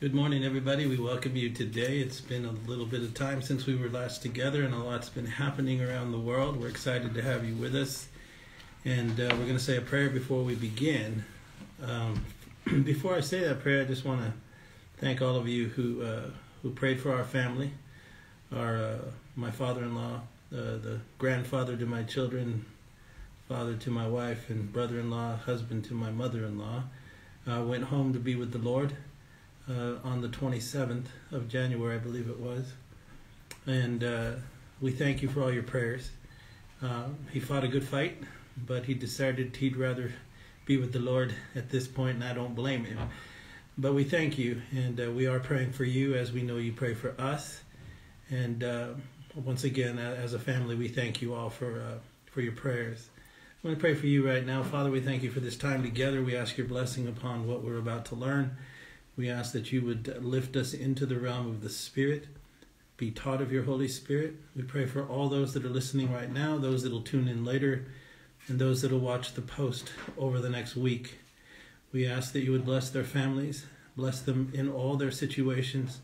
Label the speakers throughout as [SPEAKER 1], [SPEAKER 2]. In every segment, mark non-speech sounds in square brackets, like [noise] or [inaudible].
[SPEAKER 1] Good morning, everybody. We welcome you today. It's been a little bit of time since we were last together, and a lot's been happening around the world. We're excited to have you with us. And uh, we're going to say a prayer before we begin. Um, [clears throat] before I say that prayer, I just want to thank all of you who uh, who prayed for our family, our uh, my father-in-law, uh, the grandfather to my children, father to my wife, and brother-in-law, husband to my mother-in-law. Went home to be with the Lord uh, on the 27th of January, I believe it was. And uh, we thank you for all your prayers. Uh, he fought a good fight, but he decided he'd rather be with the Lord at this point, and I don't blame him. But we thank you, and uh, we are praying for you as we know you pray for us. And uh, once again, as a family, we thank you all for uh, for your prayers. I want to pray for you right now. Father, we thank you for this time together. We ask your blessing upon what we're about to learn. We ask that you would lift us into the realm of the Spirit, be taught of your Holy Spirit. We pray for all those that are listening right now, those that will tune in later, and those that will watch the post over the next week. We ask that you would bless their families, bless them in all their situations,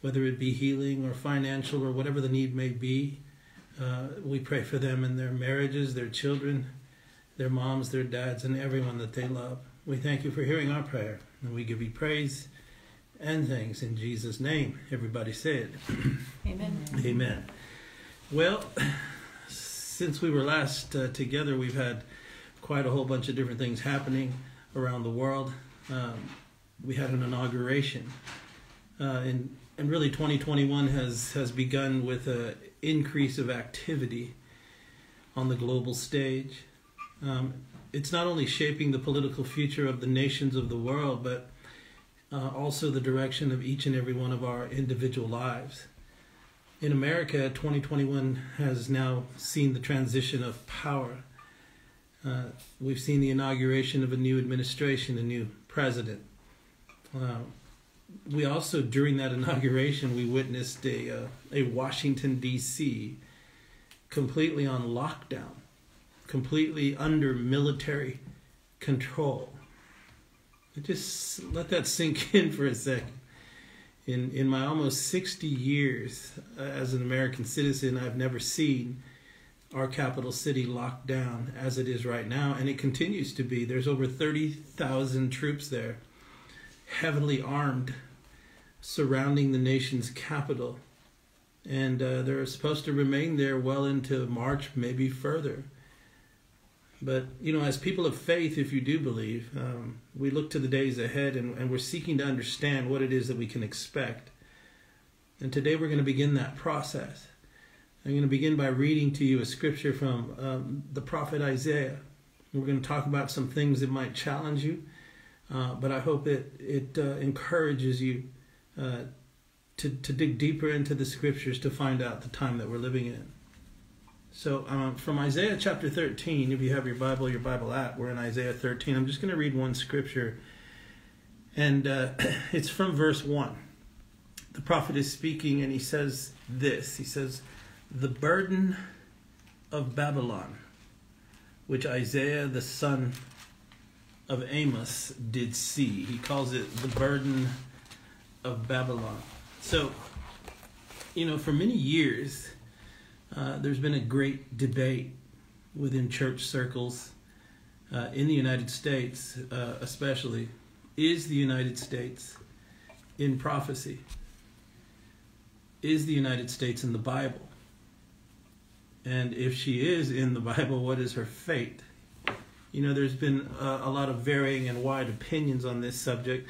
[SPEAKER 1] whether it be healing or financial or whatever the need may be. Uh, we pray for them in their marriages, their children, their moms, their dads, and everyone that they love. We thank you for hearing our prayer, and we give you praise and thanks in Jesus' name. Everybody said, [clears throat]
[SPEAKER 2] Amen.
[SPEAKER 1] Amen. Well, since we were last uh, together, we've had quite a whole bunch of different things happening around the world. Um, we had an inauguration, uh, and and really 2021 has has begun with an increase of activity on the global stage. Um, it's not only shaping the political future of the nations of the world, but uh, also the direction of each and every one of our individual lives. In America, 2021 has now seen the transition of power. Uh, we've seen the inauguration of a new administration, a new president. Uh, we also, during that inauguration, we witnessed a, uh, a Washington, D.C. completely on lockdown completely under military control. Just let that sink [laughs] in for a second. In in my almost 60 years uh, as an American citizen, I've never seen our capital city locked down as it is right now, and it continues to be. There's over 30,000 troops there, heavily armed, surrounding the nation's capital. And uh, they're supposed to remain there well into March, maybe further. But, you know, as people of faith, if you do believe, um, we look to the days ahead and, and we're seeking to understand what it is that we can expect. And today we're going to begin that process. I'm going to begin by reading to you a scripture from um, the prophet Isaiah. We're going to talk about some things that might challenge you, uh, but I hope it, it uh, encourages you uh, to, to dig deeper into the scriptures to find out the time that we're living in. So um, from Isaiah chapter 13, if you have your Bible, your Bible app, we're in Isaiah 13. I'm just going to read one scripture, and uh, [clears throat] it's from verse 1. The prophet is speaking, and he says this He says, The burden of Babylon, which Isaiah the son of Amos did see. He calls it the burden of Babylon. So, you know, for many years, uh, there's been a great debate within church circles uh, in the United States, uh, especially. Is the United States in prophecy? Is the United States in the Bible? And if she is in the Bible, what is her fate? You know, there's been a, lot of varying and wide opinions on this subject,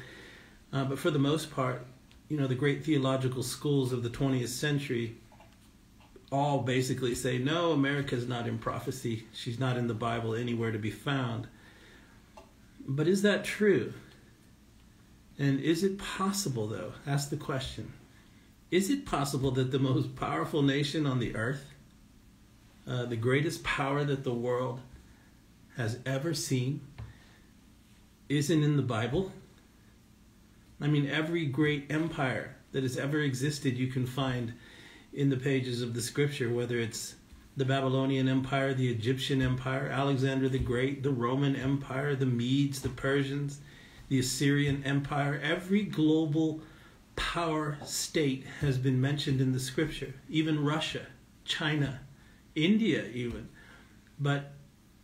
[SPEAKER 1] uh, but for the most part, you know, the great theological schools of the 20th century all basically say, no, America's not in prophecy. She's not in the Bible anywhere to be found. But is that true? And is it possible, though? Ask the question. Is it possible that the most powerful nation on the earth, uh, the greatest power that the world has ever seen, isn't in the Bible? I mean, every great empire that has ever existed, you can find in the pages of the scripture, whether it's the Babylonian Empire, the Egyptian Empire, Alexander the Great, the Roman Empire, the Medes, the Persians, the Assyrian Empire, every global power state has been mentioned in the scripture, even Russia, China, India, even. But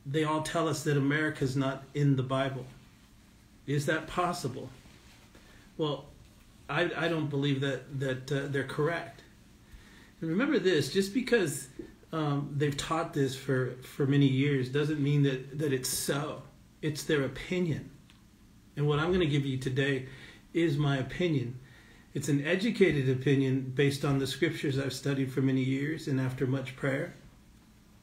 [SPEAKER 1] they all tell us that America is not in the Bible. Is that possible? Well, I, I don't believe that, that uh, they're correct. And remember this just because um, they've taught this for, for many years doesn't mean that, that it's so. It's their opinion. And what I'm going to give you today is my opinion. It's an educated opinion based on the scriptures I've studied for many years and after much prayer.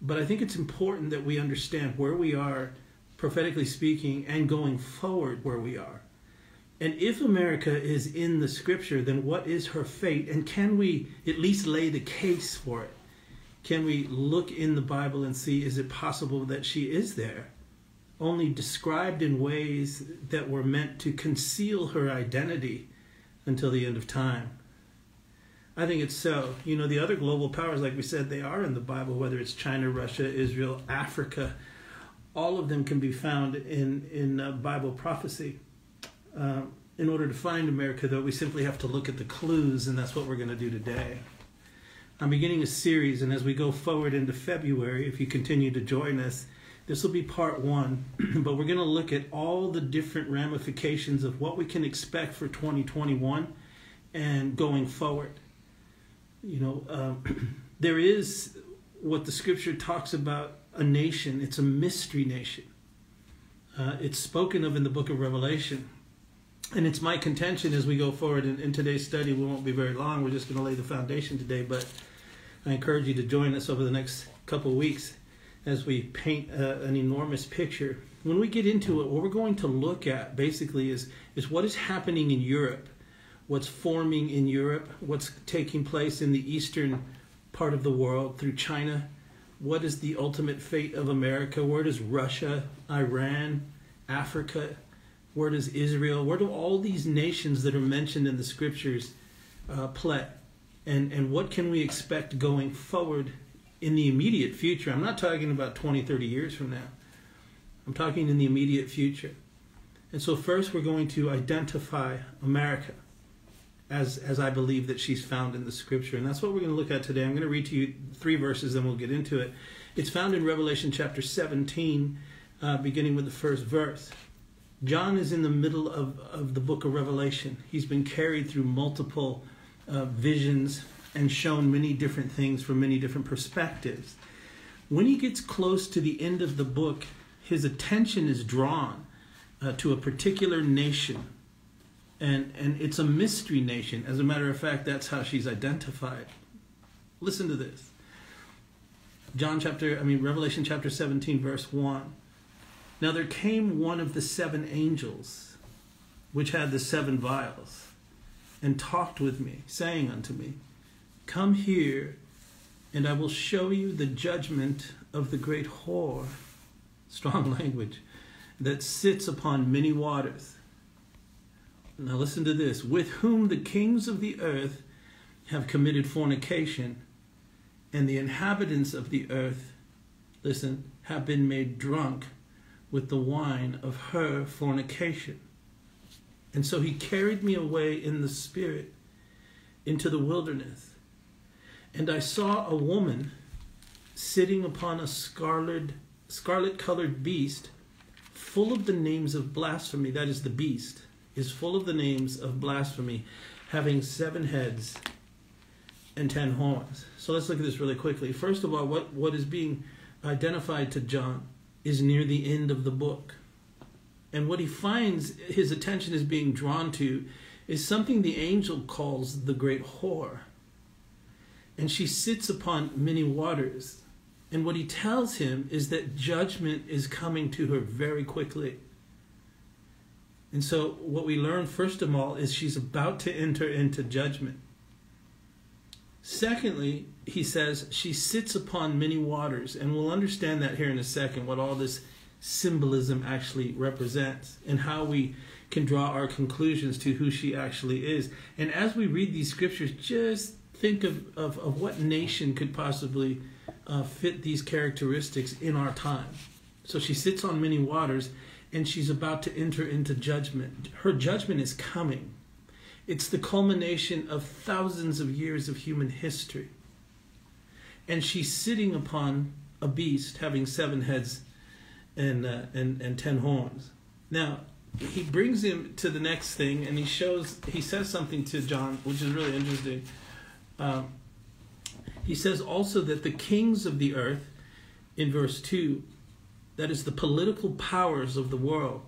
[SPEAKER 1] But I think it's important that we understand where we are, prophetically speaking, and going forward where we are. And if America is in the scripture, then what is her fate? And can we at least lay the case for it? Can we look in the Bible and see is it possible that she is there? Only described in ways that were meant to conceal her identity until the end of time. I think it's so. You know, the other global powers, like we said, they are in the Bible, whether it's China, Russia, Israel, Africa, all of them can be found in, in uh, Bible prophecy. Uh, in order to find America, though, we simply have to look at the clues, and that's what we're going to do today. I'm beginning a series, and as we go forward into February, if you continue to join us, this will be part one, [clears throat] but we're going to look at all the different ramifications of what we can expect for 2021 and going forward. You know, um, [clears throat] there is what the scripture talks about a nation, it's a mystery nation. Uh, it's spoken of in the book of Revelation. And it's my contention as we go forward in, in today's study, we won't be very long, we're just going to lay the foundation today, but I encourage you to join us over the next couple weeks as we paint uh, an enormous picture. When we get into it, what we're going to look at basically is, is what is happening in Europe, what's forming in Europe, what's taking place in the eastern part of the world through China, what is the ultimate fate of America, where does Russia, Iran, Africa, where does Israel, where do all these nations that are mentioned in the scriptures uh, play? And, and what can we expect going forward in the immediate future. I'm not talking about 20, 30 years from now. I'm talking in the immediate future. And so, first, we're going to identify America as, as I believe that she's found in the scripture. And that's what we're going to look at today. I'm going to read to you three verses, then we'll get into it. It's found in Revelation chapter 17, uh, beginning with the first verse. John is in the middle of, of the book of Revelation. He's been carried through multiple uh, visions and shown many different things from many different perspectives. When he gets close to the end of the book, his attention is drawn uh, to a particular nation. And, and it's a mystery nation. As a matter of fact, that's how she's identified. Listen to this. John chapter, I mean, Revelation chapter 17, verse 1. Now there came one of the seven angels, which had the seven vials, and talked with me, saying unto me, Come here, and I will show you the judgment of the great whore, [laughs] strong language, that sits upon many waters. Now listen to this with whom the kings of the earth have committed fornication, and the inhabitants of the earth, listen, have been made drunk with the wine of her fornication. And so he carried me away in the spirit into the wilderness and I saw a woman sitting upon a scarlet, scarlet colored beast, full of the names of blasphemy. That is, the beast is full of the names of blasphemy, having seven heads and ten horns. So let's look at this really quickly. First of all, what, what is being identified to John is near the end of the book. And what he finds his attention is being drawn to is something the angel calls the great whore and she sits upon many waters. And what he tells him is that judgment is coming to her very quickly. And so, what we learn first of all is she's about to enter into judgment. Secondly, he says she sits upon many waters, and we'll understand that here in a second, what all this symbolism actually represents and how we can draw our conclusions to who she actually is. And as we read these scriptures, just think of, of, of what nation could possibly uh, fit these characteristics in our time. So she sits on many waters and she's about to enter into judgment. Her judgment is coming. It's the culmination of thousands of years of human history. And she's sitting upon a beast having seven heads and, uh, and, and ten horns. Now, he brings him to the next thing and he shows, he says something to John, which is really interesting. Um, he says also that the kings of the earth, in verse 2, that is the political powers of the world,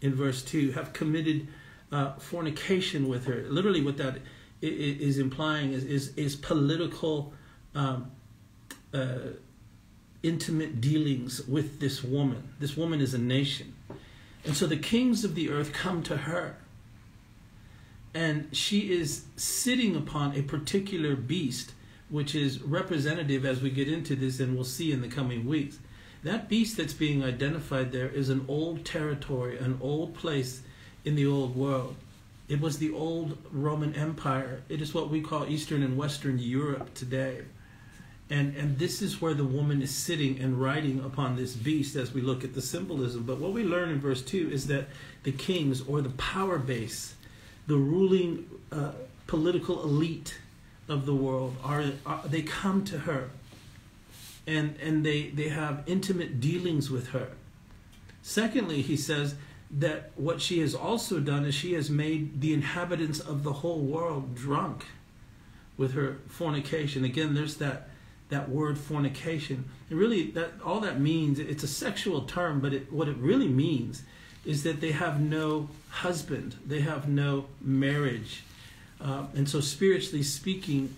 [SPEAKER 1] in verse 2, have committed uh, fornication with her. Literally, what that is implying is, is, is political, um, uh, intimate dealings with this woman. This woman is a nation. And so the kings of the earth come to her. And she is sitting upon a particular beast, which is representative as we get into this, and we'll see in the coming weeks. That beast that's being identified there is an old territory, an old place in the old world. It was the old Roman Empire. It is what we call Eastern and Western Europe today. And, and this is where the woman is sitting and riding upon this beast as we look at the symbolism. But what we learn in verse 2 is that the kings or the power base, the ruling uh, political elite of the world, are, are they come to her and, and they, they have intimate dealings with her. Secondly, he says that what she has also done is she has made the inhabitants of the whole world drunk with her fornication. Again, there's that that word fornication. It really that all that means it's a sexual term, but it, what it really means is that they have no husband, they have no marriage, uh, and so spiritually speaking,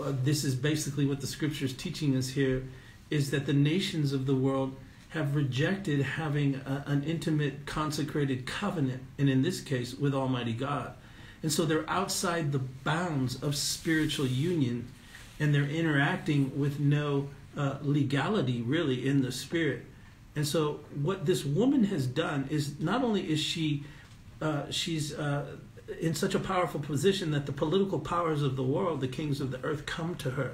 [SPEAKER 1] uh, this is basically what the scripture is teaching us here: is that the nations of the world have rejected having a, an intimate, consecrated covenant, and in this case, with Almighty God. And so they're outside the bounds of spiritual union and they're interacting with no uh, legality really in the spirit. And so what this woman has done is not only is she uh, she's uh, in such a powerful position that the political powers of the world, the kings of the earth, come to her,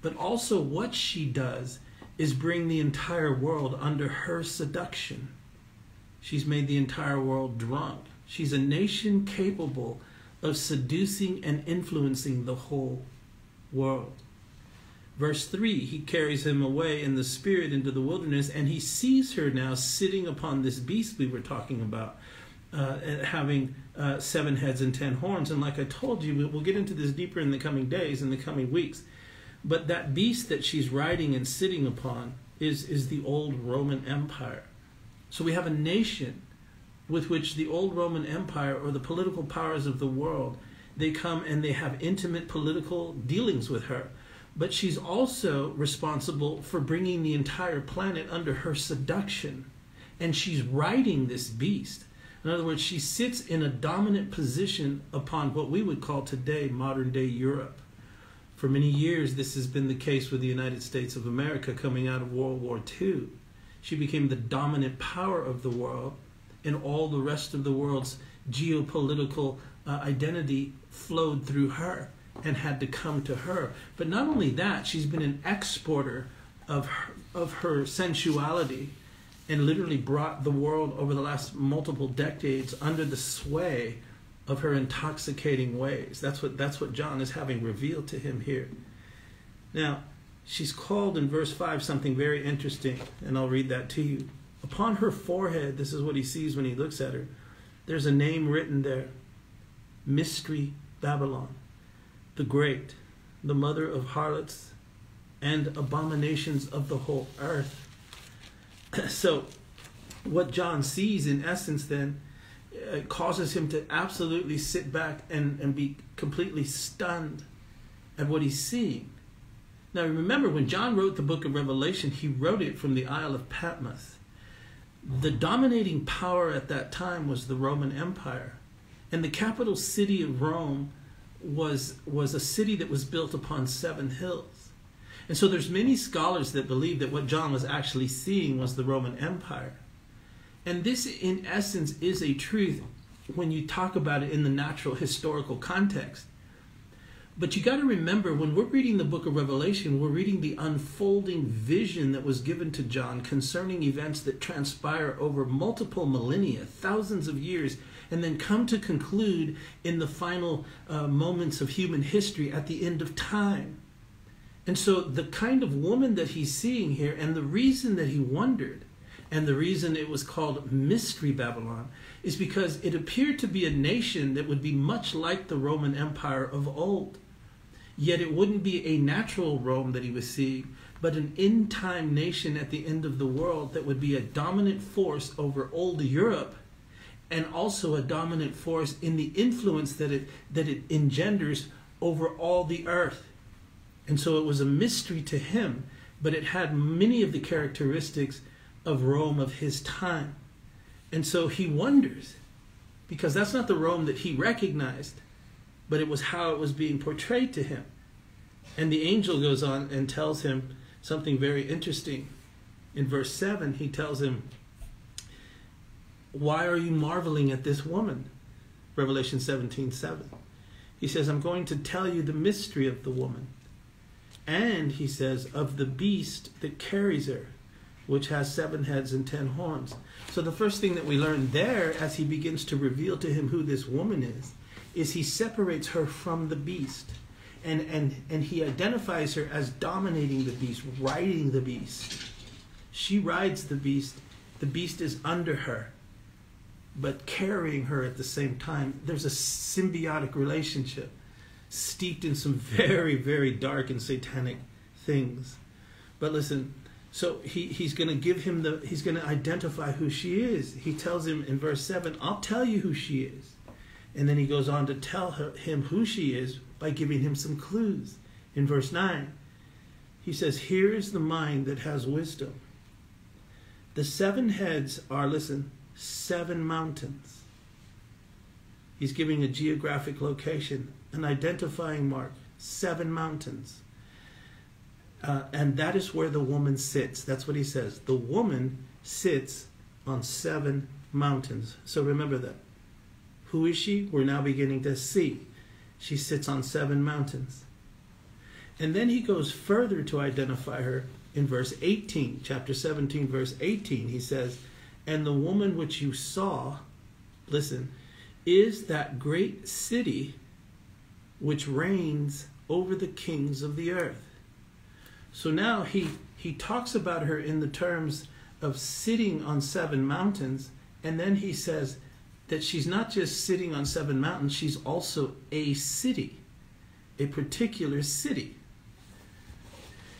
[SPEAKER 1] but also what she does is bring the entire world under her seduction. She's made the entire world drunk. She's a nation capable of seducing and influencing the whole world. Verse 3 He carries him away in the spirit into the wilderness, and he sees her now sitting upon this beast we were talking about, uh, having uh, seven heads and ten horns. And like I told you, we'll get into this deeper in the coming days, in the coming weeks. But that beast that she's riding and sitting upon is, is the old Roman Empire. So we have a nation with which the old Roman Empire or the political powers of the world they come and they have intimate political dealings with her. But she's also responsible for bringing the entire planet under her seduction. And she's riding this beast. In other words, she sits in a dominant position upon what we would call today modern day Europe. For many years, this has been the case with the United States of America coming out of World War II. She became the dominant power of the world, and all the rest of the world's geopolitical uh, identity flowed through her and had to come to her. But not only that, she's been an exporter of her, of her sensuality and literally brought the world over the last multiple decades under the sway of her intoxicating ways. That's what that's what John is having revealed to him here. Now, she's called in verse 5 something very interesting, and I'll read that to you. Upon her forehead, this is what he sees when he looks at her. There's a name written there Mystery Babylon, the Great, the mother of harlots and abominations of the whole earth. [clears throat] so, what John sees in essence then uh, causes him to absolutely sit back and, and be completely stunned at what he's seeing. Now, remember, when John wrote the book of Revelation, he wrote it from the Isle of Patmos. The dominating power at that time was the Roman Empire. And the capital city of Rome was, was a city that was built upon seven hills. And so there's many scholars that believe that what John was actually seeing was the Roman Empire. And this, in essence, is a truth when you talk about it in the natural historical context. But you got to remember when we're reading the book of Revelation, we're reading the unfolding vision that was given to John concerning events that transpire over multiple millennia, thousands of years and then come to conclude in the final uh, moments of human history at the end of time. And so, the kind of woman that he's seeing here, and the reason that he wondered, and the reason it was called Mystery Babylon, is because it appeared to be a nation that would be much like the Roman Empire of old. Yet it wouldn't be a natural Rome that he was seeing, but an in time nation at the end of the world that would be a dominant force over old Europe and also a dominant force in the influence that it, that it engenders over all the earth. And so it was a mystery to him, but it had many of the characteristics of Rome of his time. And so he wonders, because that's not the Rome that he recognized, but it was how it was being portrayed to him. And the angel goes on and tells him something very interesting. In verse 7, he tells him, Why are you marveling at this woman? Revelation 17 7. He says, I'm going to tell you the mystery of the woman. And he says, of the beast that carries her, which has seven heads and ten horns. So the first thing that we learn there, as he begins to reveal to him who this woman is, is he separates her from the beast. And, and, and he identifies her as dominating the beast, riding the beast. She rides the beast. The beast is under her, but carrying her at the same time. There's a symbiotic relationship steeped in some [laughs] very, very dark and satanic things. But listen, so he, he's going to give him the, he's going to identify who she is. He tells him in verse 7, I'll tell you who she is. And then he goes on to tell her, him who she is by giving him some clues. In verse 9, he says, Here is the mind that has wisdom. The seven heads are, listen, seven mountains. He's giving a geographic location, an identifying mark, seven mountains. Uh, and that is where the woman sits. That's what he says. The woman sits on seven mountains. So remember that. Who is she? We're now beginning to see. She sits on seven mountains. And then he goes further to identify her in verse 18, chapter 17, verse 18. He says, And the woman which you saw, listen, is that great city which reigns over the kings of the earth. So now he, he talks about her in the terms of sitting on seven mountains, and then he says that she's not just sitting on seven mountains, she's also a city, a particular city.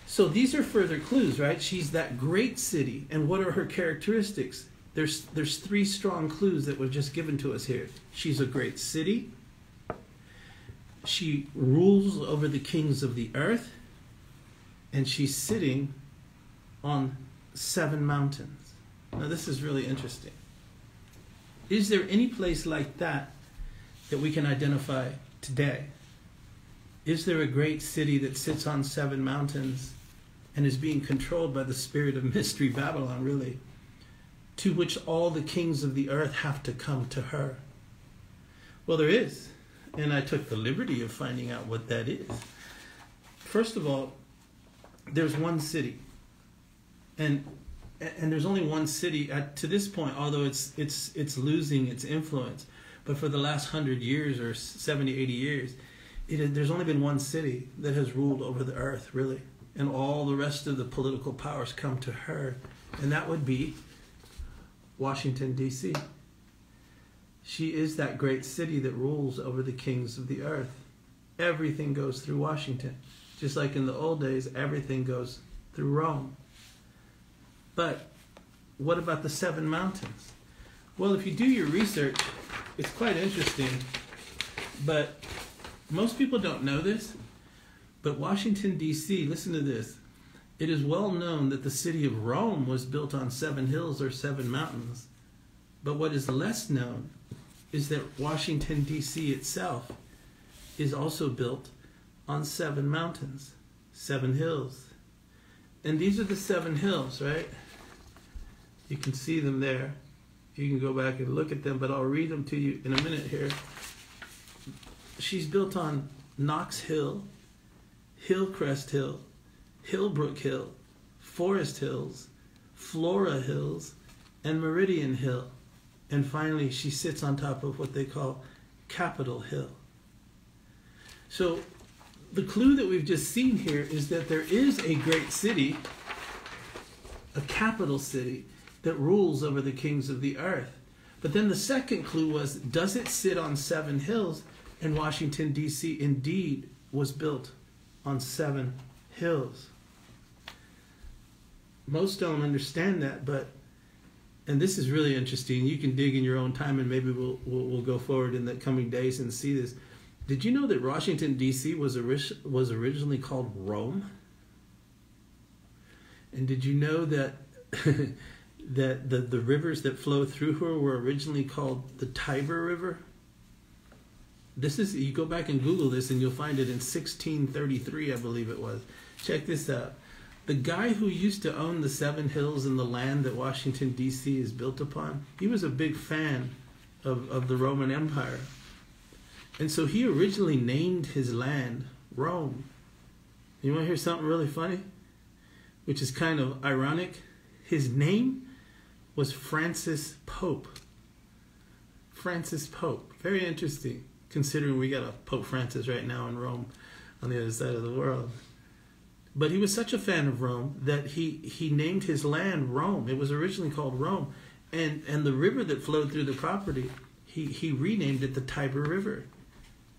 [SPEAKER 1] So these are further clues, right? She's that great city. And what are her characteristics? There's, there's three strong clues that were just given to us here. She's a great city. She rules over the kings of the earth and she's sitting on seven mountains. Now, this is really interesting. Is there any place like that that we can identify today? Is there a great city that sits on seven mountains and is being controlled by the spirit of [laughs] mystery Babylon, really, to which all the kings of the earth have to come to her? Well, there is. And I took the liberty of finding out what that is. First of all, there's one city, and and there's only one city at, to this point. Although it's it's it's losing its influence, but for the last hundred years or 70, 80 years, it, there's only been one city that has ruled over the earth, really, and all the rest of the political powers come to her, and that would be Washington D.C. She is that great city that rules over the kings of the earth. Everything goes through Washington. Just like in the old days, everything goes through Rome. But what about the seven mountains? Well, if you do your research, it's quite interesting. But most people don't know this. But Washington, D.C., listen to this. It is well known that the city of Rome was built on seven hills or seven mountains. But what is less known is that Washington, D.C. itself is also built on seven mountains, seven hills. And these are the seven hills, right? You can see them there. You can go back and look at them, but I'll read them to you in a minute here. She's built on Knox Hill, Hillcrest Hill, Hillbrook Hill, Forest Hills, Flora Hills, and Meridian Hill. And finally, she sits on top of what they call Capitol Hill. So, the clue that we've just seen here is that there is a great city, a capital city, that rules over the kings of the earth. But then the second clue was does it sit on seven hills? And Washington, D.C. indeed was built on seven hills. Most don't understand that, but and this is really interesting. You can dig in your own time, and maybe we'll we'll, we'll go forward in the coming days and see this. Did you know that Washington D.C. was was originally called Rome? And did you know that [laughs] that the, the rivers that flow through her were originally called the Tiber River? This is you go back and Google this and you'll find it in 1633, I believe it was. Check this out. The guy who used to own the Seven Hills and the land that Washington D.C. is built upon, he was a big fan of, of the Roman Empire. And so he originally named his land Rome. You want to hear something really funny? Which is kind of ironic. His name was Francis Pope. Francis Pope. Very interesting, considering we got a Pope Francis right now in Rome on the other side of the world. But he was such a fan of Rome that he, he named his land Rome. It was originally called Rome. And, and the river that flowed through the property, he, he renamed it the Tiber River.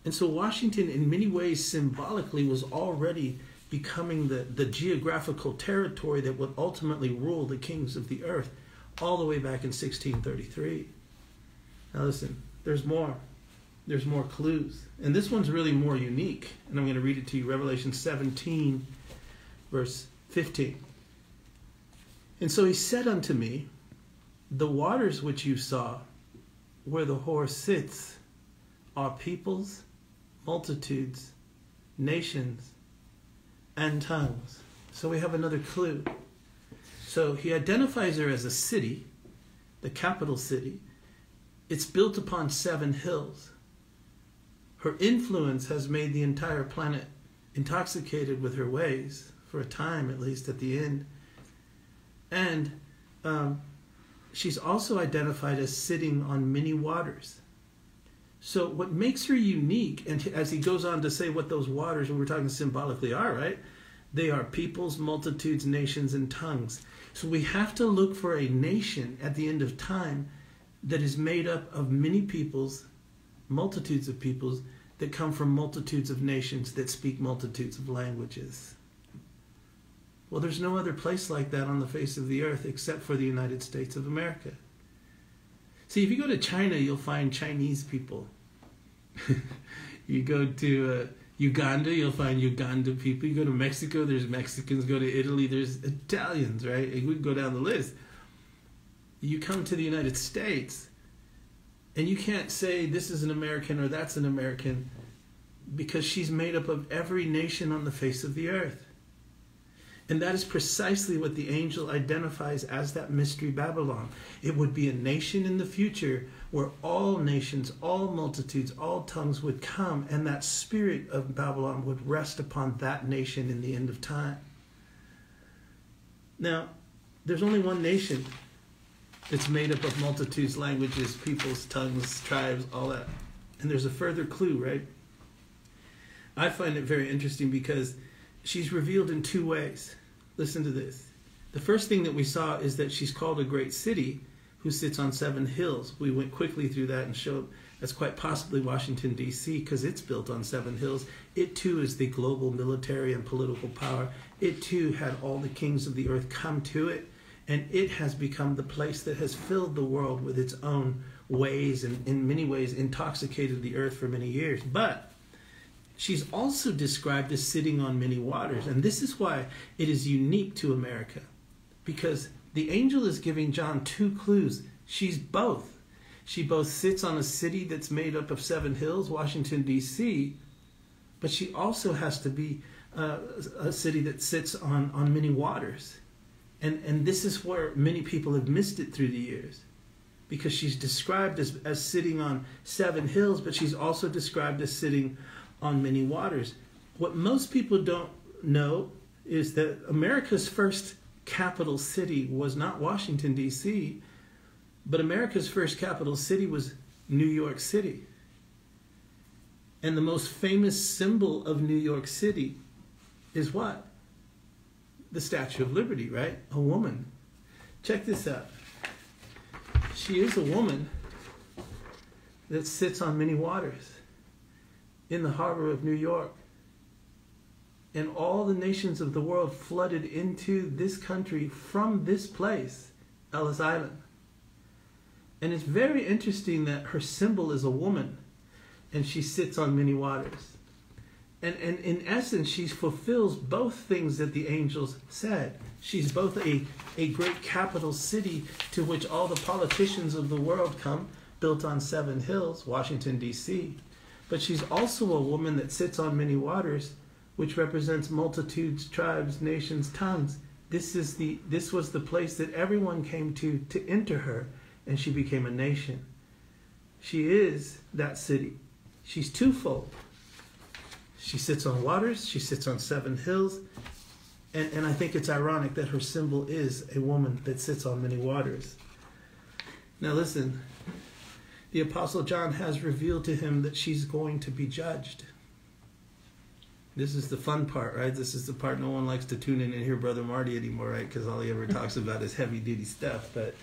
[SPEAKER 1] And so Washington, in many ways, symbolically, was already becoming the, the geographical territory that would ultimately rule the kings of the earth all the way back in 1633. Now, listen, there's more. There's more clues. And this one's really more unique. And I'm going to read it to you Revelation 17, verse 15. And so he said unto me, The waters which you saw, where the whore sits, are peoples multitudes, nations, and tongues. So we have another clue. So he identifies her as a city, the capital city. It's built upon seven hills. Her influence has made the entire planet intoxicated with her ways, for a time at least at the end. And um, she's also identified as sitting on many waters. So what makes her unique, and as he goes on to say what those waters, and we're talking symbolically, are right, they are peoples, multitudes, nations, and tongues. So we have to look for a nation at the end of time that is made up of many peoples, multitudes of peoples that come from multitudes of nations that speak multitudes of languages. Well, there's no other place like that on the face of the earth except for the United States of America. See, if you go to China, you'll find Chinese people. [laughs] you go to uh, Uganda, you'll find Uganda people. You go to Mexico, there's Mexicans. Go to Italy, there's Italians, right? And we can go down the list. You come to the United States, and you can't say this is an American or that's an American because she's made up of every nation on the face of the earth. And that is precisely what the angel identifies as that mystery Babylon. It would be a nation in the future where all nations, all multitudes, all tongues would come, and that spirit of Babylon would rest upon that nation in the end of time. Now, there's only one nation that's made up of multitudes, languages, peoples, tongues, tribes, all that. And there's a further clue, right? I find it very interesting because she's revealed in two ways. Listen to this. The first thing that we saw is that she's called a great city who sits on seven hills. We went quickly through that and showed that's quite possibly Washington, D.C., because it's built on seven hills. It too is the global military and political power. It too had all the kings of the earth come to it, and it has become the place that has filled the world with its own ways and, in many ways, intoxicated the earth for many years. But she's also described as sitting on many waters. And this is why it is unique to America. Because the angel is giving John two clues. She's both. She both sits on a city that's made up of seven hills, Washington, D.C., but she also has to be uh, a city that sits on, on many waters. And, and this is where many people have missed it through the years because she's described as, as sitting on seven hills, but she's also described as sitting on many waters. What most people don't know is that America's first capital city was not Washington, D.C., But America's first capital city was New York City. And the most famous symbol of New York City is what? The Statue of Liberty, right? A woman. Check this out. She is a woman that sits on many waters in the harbor of New York. And all the nations of the world flooded into this country from this place, Ellis Island. And it's very interesting that her symbol is a woman and she sits on many waters. And, and in essence, she fulfills both things that the angels said. She's both a, a great capital city to which all the politicians of the world come, built on seven hills, Washington, D.C. But she's also a woman that sits on many waters, which represents multitudes, tribes, nations, tongues. This, is the, this was the place that everyone came to to enter her, and she became a nation. She is that city. She's twofold. She sits on waters, she sits on seven hills, and, and I think it's ironic that her symbol is a woman that sits on many waters. Now, listen, the Apostle John has revealed to him that she's going to be judged. This is the fun part, right? This is the part no one likes to tune in and hear Brother Marty anymore, right? Because all he ever talks about is heavy duty stuff. But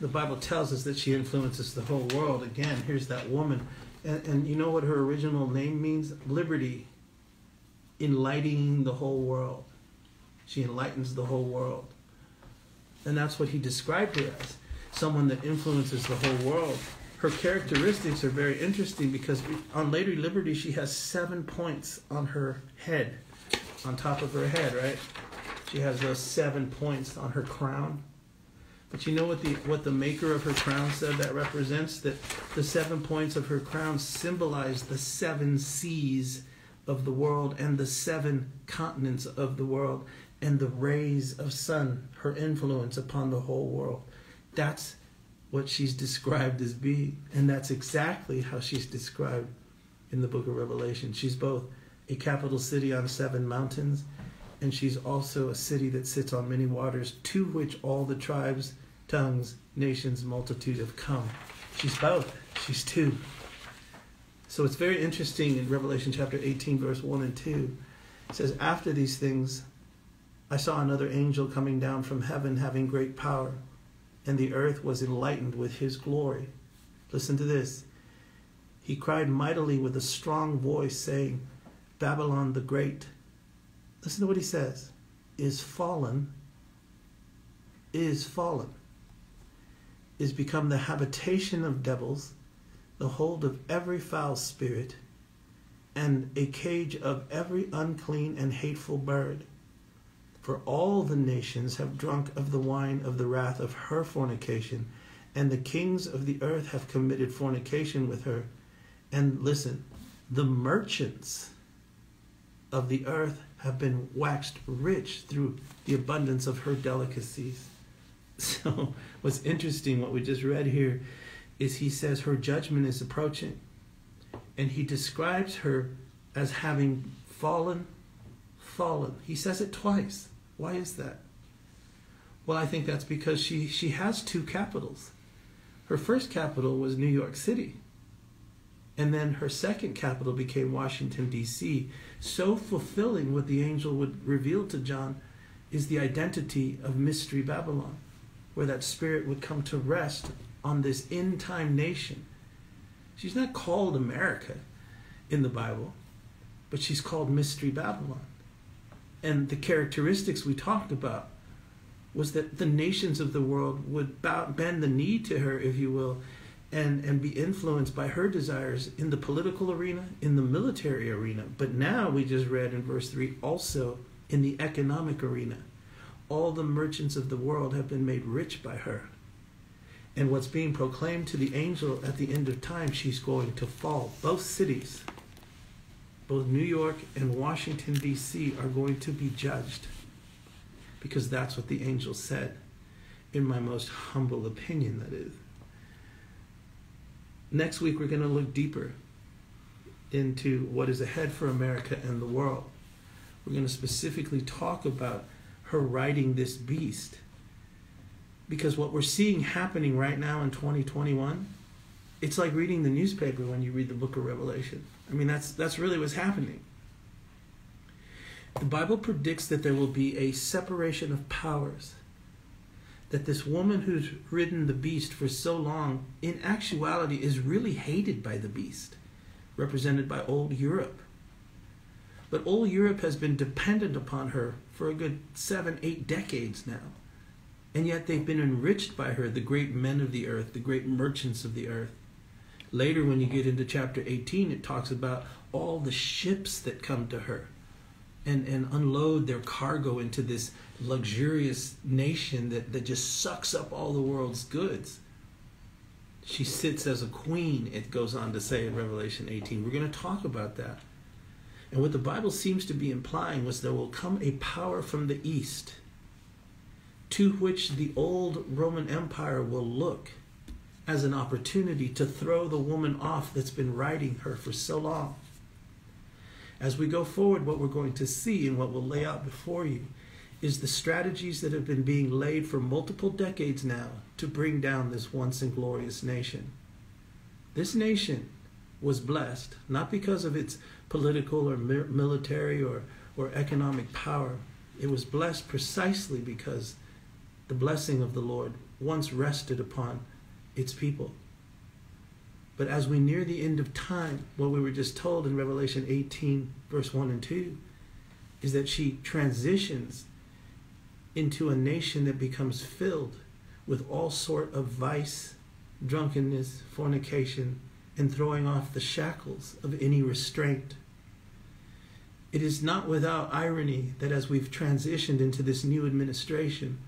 [SPEAKER 1] the Bible tells us that she influences the whole world. Again, here's that woman and, and you know what her original name means? Liberty. Enlightening the whole world. She enlightens the whole world. And that's what he described her as someone that influences the whole world. Her characteristics are very interesting because on Lady Liberty, she has seven points on her head, on top of her head, right? She has those seven points on her crown. But you know what the what the maker of her crown said that represents that the seven points of her crown symbolize the seven seas of the world and the seven continents of the world and the rays of sun, her influence upon the whole world. That's what she's described as being, and that's exactly how she's described in the book of Revelation. She's both a capital city on seven mountains, and she's also a city that sits on many waters, to which all the tribes tongues, nations, multitude have come. She's both. She's two. So it's very interesting in Revelation chapter 18, verse 1 and 2. It says, After these things, I saw another angel coming down from heaven having great power, and the earth was enlightened with his glory. Listen to this. He cried mightily with a strong voice, saying, Babylon the Great, listen to what he says, is fallen, is fallen is become the habitation of devils, the hold of every foul spirit, and a cage of every unclean and hateful bird. For all the nations have drunk of the wine of the wrath of her fornication, and the kings of the earth have committed fornication with her. And listen, the merchants of the earth have been waxed rich through the abundance of her delicacies. [laughs] So, what's interesting, what we just read here, is he says her judgment is approaching. And he describes her as having fallen, fallen. He says it twice. Why is that? Well, I think that's because she, she has two capitals. Her first capital was New York City. And then her second capital became Washington, D.C., so fulfilling what the angel would reveal to John is the identity of Mystery Babylon where that spirit would come to rest on this end time nation. She's not called America in the Bible, but she's called Mystery Babylon. And the characteristics we talked about was that the nations of the world would bow, bend the knee to her, if you will, and, and be influenced by her desires in the political arena, in the military arena. But now we just read in verse 3 also in the economic arena all the merchants of the world have been made rich by her. And what's being proclaimed to the angel at the end of time, she's going to fall. Both cities, both New York and Washington, D.C., are going to be judged because that's what the angel said, in my most humble opinion, that is. Next week, we're going to look deeper into what is ahead for America and the world. We're going to specifically talk about her riding this beast. Because what we're seeing happening right now in 2021, it's like reading the newspaper when you read the book of Revelation. I mean, that's, that's really what's happening. The Bible predicts that there will be a separation of powers. That this woman who's ridden the beast for so long, in actuality, is really hated by the beast, represented by old Europe. But old Europe has been dependent upon her for a good seven, eight decades now. And yet they've been enriched by her, the great men of the earth, the great merchants of the earth. Later, when you get into chapter 18, it talks about all the ships that come to her and, and unload their cargo into this luxurious nation that, that just sucks up all the world's goods. She sits as a queen, it goes on to say in Revelation 18. We're going to talk about that. And what the Bible seems to be implying was there will come a power from the east to which the old Roman Empire will look as an opportunity to throw the woman off that's been riding her for so long. As we go forward, what we're going to see and what we'll lay out before you is the strategies that have been being laid for multiple decades now to bring down this once and glorious nation. This nation was blessed not because of its political or military or, or economic power. It was blessed precisely because the blessing of the Lord once rested upon its people. But as we near the end of time, what we were just told in Revelation 18, verse 1 and 2, is that she transitions into a nation that becomes filled with all sort of vice, drunkenness, fornication, and throwing off the shackles of any restraint. It is not without irony that as we've transitioned into this new administration,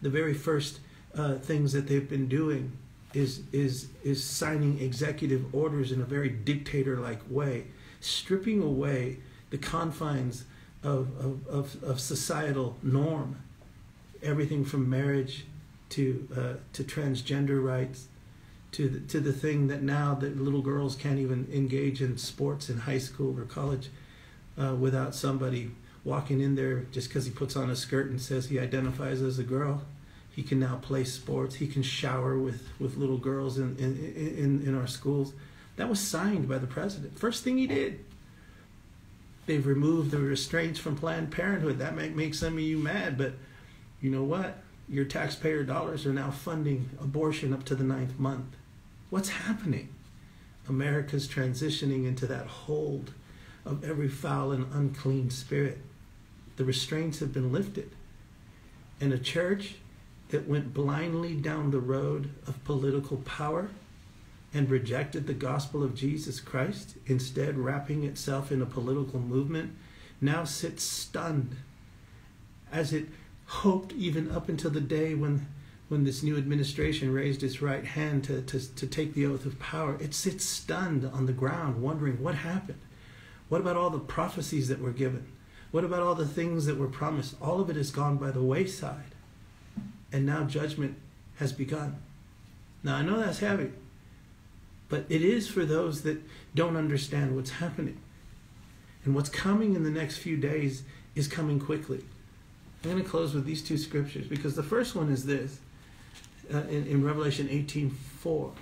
[SPEAKER 1] the very first uh, things that they've been doing is is is signing executive orders in a very dictator-like way, stripping away the confines of, of, of, of societal norm, everything from marriage to uh, to transgender rights, to the, to the thing that now that little girls can't even engage in sports in high school or college uh, without somebody walking in there just because he puts on a skirt and says he identifies as a girl. He can now play sports. He can shower with, with little girls in, in, in, in our schools. That was signed by the president. First thing he did. They've removed the restraints from Planned Parenthood. That might make some of you mad, but you know what? Your taxpayer dollars are now funding abortion up to the ninth month. What's happening? America's transitioning into that hold of every foul and unclean spirit. The restraints have been lifted. And a church that went blindly down the road of political power and rejected the gospel of Jesus Christ, instead wrapping itself in a political movement, now sits stunned as it hoped even up until the day when when this new administration raised its right hand to, to, to take the oath of power, it sits stunned on the ground, wondering what happened. What about all the prophecies that were given? What about all the things that were promised? All of it has gone by the wayside and now judgment has begun. Now, I know that's heavy, but it is for those that don't understand what's happening. And what's coming in the next few days is coming quickly. I'm going to close with these two scriptures because the first one is this uh, in, in Revelation 18 4.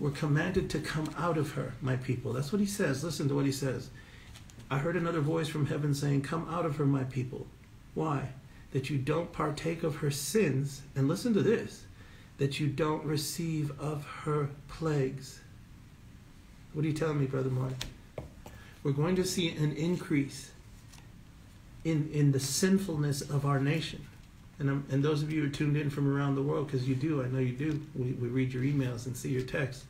[SPEAKER 1] We're commanded to come out of her, my people. That's what he says. Listen to what he says. I heard another voice from heaven saying, Come out of her, my people. Why? That you don't partake of her sins, and listen to this, that you don't receive of her plagues. What are you telling me, Brother Mark? We're going to see an increase in, in the sinfulness of our nation. And, I'm, and those of you who are tuned in from around the world, because you do, I know you do, we, we read your emails and see your texts.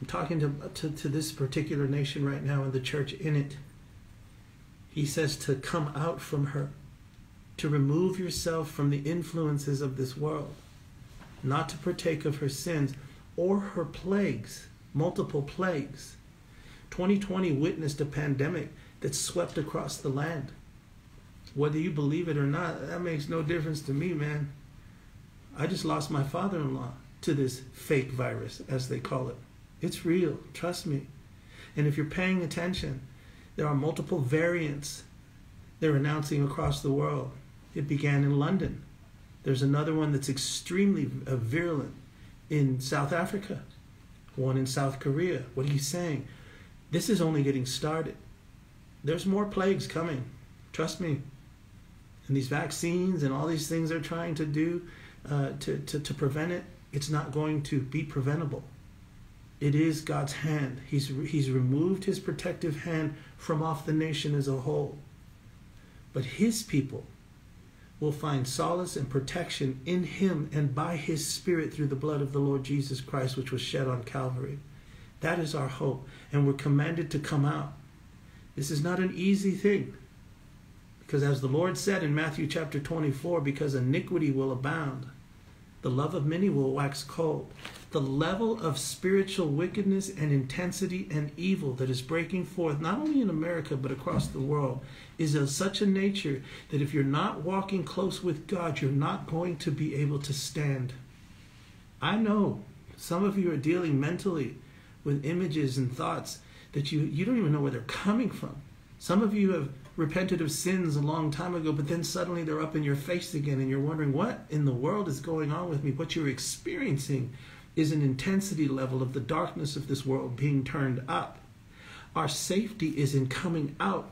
[SPEAKER 1] I'm talking to, to, to this particular nation right now and the church in it. He says to come out from her to remove yourself from the influences of this world, not to partake of her sins or her plagues, multiple plagues. 2020 witnessed a pandemic that swept across the land. Whether you believe it or not, that makes no difference to me, man. I just lost my father in law to this fake virus, as they call it. It's real, trust me. And if you're paying attention, there are multiple variants they're announcing across the world. It began in London. There's another one that's extremely uh, virulent in South Africa, one in South Korea. What are you saying? This is only getting started. There's more plagues coming. Trust me. And these vaccines and all these things they're trying to do uh, to, to, to prevent it, it's not going to be preventable. It is God's hand. He's, he's removed his protective hand from off the nation as a whole. But his people will find solace and protection in him and by his spirit through the blood of the Lord Jesus Christ, which was shed on Calvary. That is our hope. And we're commanded to come out. This is not an easy thing. Because as the Lord said in Matthew chapter 24, because iniquity will abound, the love of many will wax cold. The level of spiritual wickedness and intensity and evil that is breaking forth, not only in America, but across the world, is of such a nature that if you're not walking close with God, you're not going to be able to stand. I know some of you are dealing mentally with images and thoughts that you, you don't even know where they're coming from. Some of you have repented of sins a long time ago, but then suddenly they're up in your face again, and you're wondering, what in the world is going on with me? What you're experiencing is an intensity level of the darkness of this world being turned up. Our safety is in coming out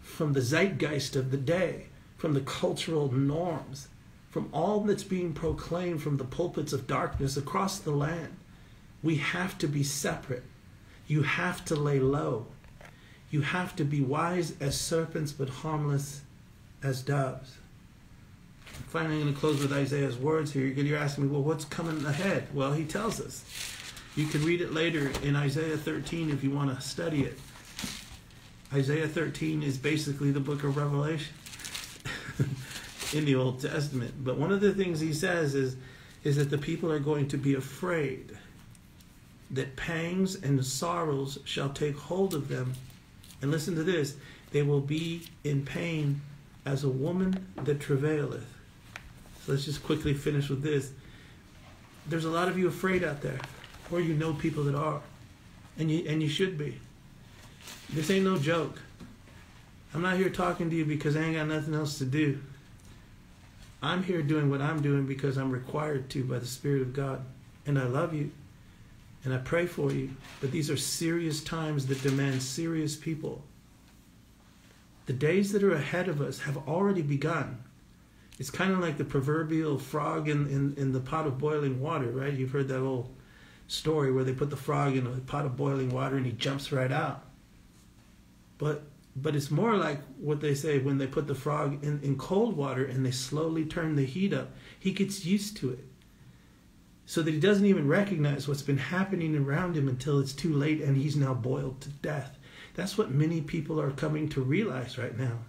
[SPEAKER 1] from the zeitgeist of the day, from the cultural norms, from all that's being proclaimed from the pulpits of darkness across the land. We have to be separate. You have to lay low. You have to be wise as serpents, but harmless as doves. Finally, I'm going to close with Isaiah's words here. You're asking me, well, what's coming ahead? Well, he tells us. You can read it later in Isaiah 13 if you want to study it. Isaiah 13 is basically the book of Revelation [laughs] in the Old Testament. But one of the things he says is, is that the people are going to be afraid that pangs and sorrows shall take hold of them and listen to this they will be in pain as a woman that travaileth. So let's just quickly finish with this. There's a lot of you afraid out there, or you know people that are, and you and you should be. This ain't no joke. I'm not here talking to you because I ain't got nothing else to do. I'm here doing what I'm doing because I'm required to by the Spirit of God. And I love you. And I pray for you. But these are serious times that demand serious people. The days that are ahead of us have already begun. It's kind of like the proverbial frog in, in, in the pot of boiling water, right? You've heard that old story where they put the frog in a pot of boiling water and he jumps right out. But but it's more like what they say when they put the frog in, in cold water and they slowly turn the heat up. He gets used to it so that he doesn't even recognize what's been happening around him until it's too late and he's now boiled to death. That's what many people are coming to realize right now.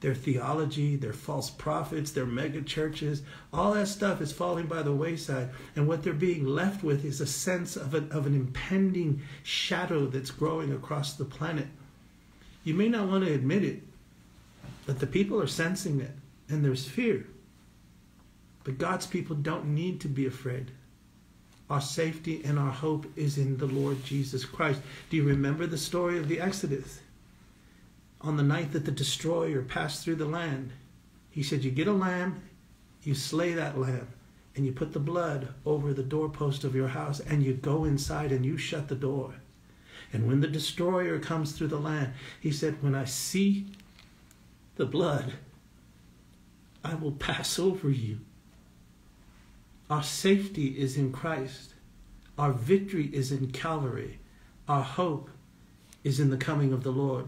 [SPEAKER 1] Their theology, their false prophets, their mega churches, all that stuff is falling by the wayside. And what they're being left with is a sense of an, of an impending shadow that's growing across the planet. You may not want to admit it, but the people are sensing it, and there's fear. But God's people don't need to be afraid. Our safety and our hope is in the Lord Jesus Christ. Do you remember the story of the Exodus? On the night that the destroyer passed through the land, he said, You get a lamb, you slay that lamb, and you put the blood over the doorpost of your house, and you go inside and you shut the door. And when the destroyer comes through the land, he said, When I see the blood, I will pass over you. Our safety is in Christ. Our victory is in Calvary. Our hope is in the coming of the Lord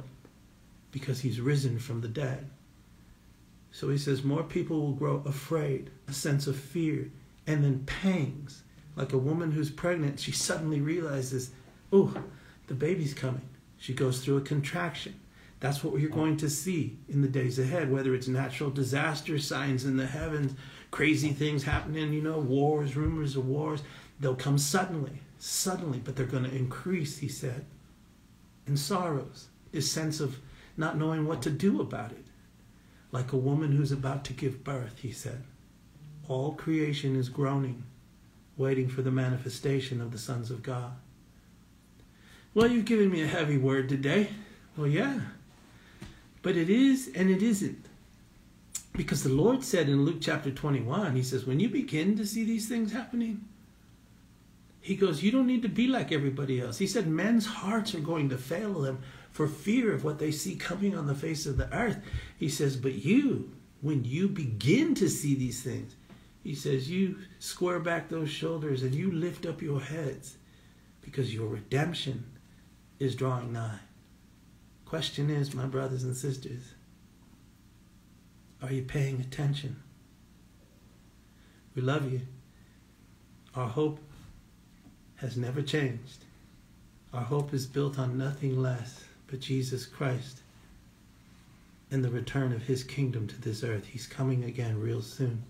[SPEAKER 1] because he's risen from the dead. So he says more people will grow afraid, a sense of fear, and then pangs. Like a woman who's pregnant, she suddenly realizes, oh, the baby's coming. She goes through a contraction. That's what you're going to see in the days ahead, whether it's natural disaster, signs in the heavens, crazy things happening, you know, wars, rumors of wars. They'll come suddenly, suddenly, but they're going to increase, he said. And sorrows, this sense of not knowing what to do about it. Like a woman who's about to give birth, he said. All creation is groaning, waiting for the manifestation of the sons of God. Well, you've given me a heavy word today. Well, yeah. But it is and it isn't. Because the Lord said in Luke chapter 21, He says, when you begin to see these things happening, He goes, you don't need to be like everybody else. He said, men's hearts are going to fail them for fear of what they see coming on the face of the earth. He says, but you, when you begin to see these things, He says, you square back those shoulders and you lift up your heads because your redemption is drawing nigh. Question is, my brothers and sisters, are you paying attention? We love you. Our hope has never changed. Our hope is built on nothing less but Jesus Christ and the return of his kingdom to this earth. He's coming again real soon.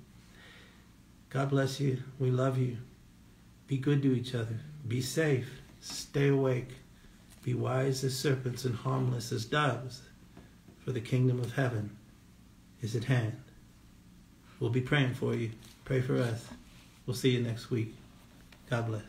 [SPEAKER 1] God bless you. We love you. Be good to each other. Be safe. Stay awake. Be wise as serpents and harmless as doves, for the kingdom of heaven is at hand. We'll be praying for you. Pray for us. We'll see you next week. God bless.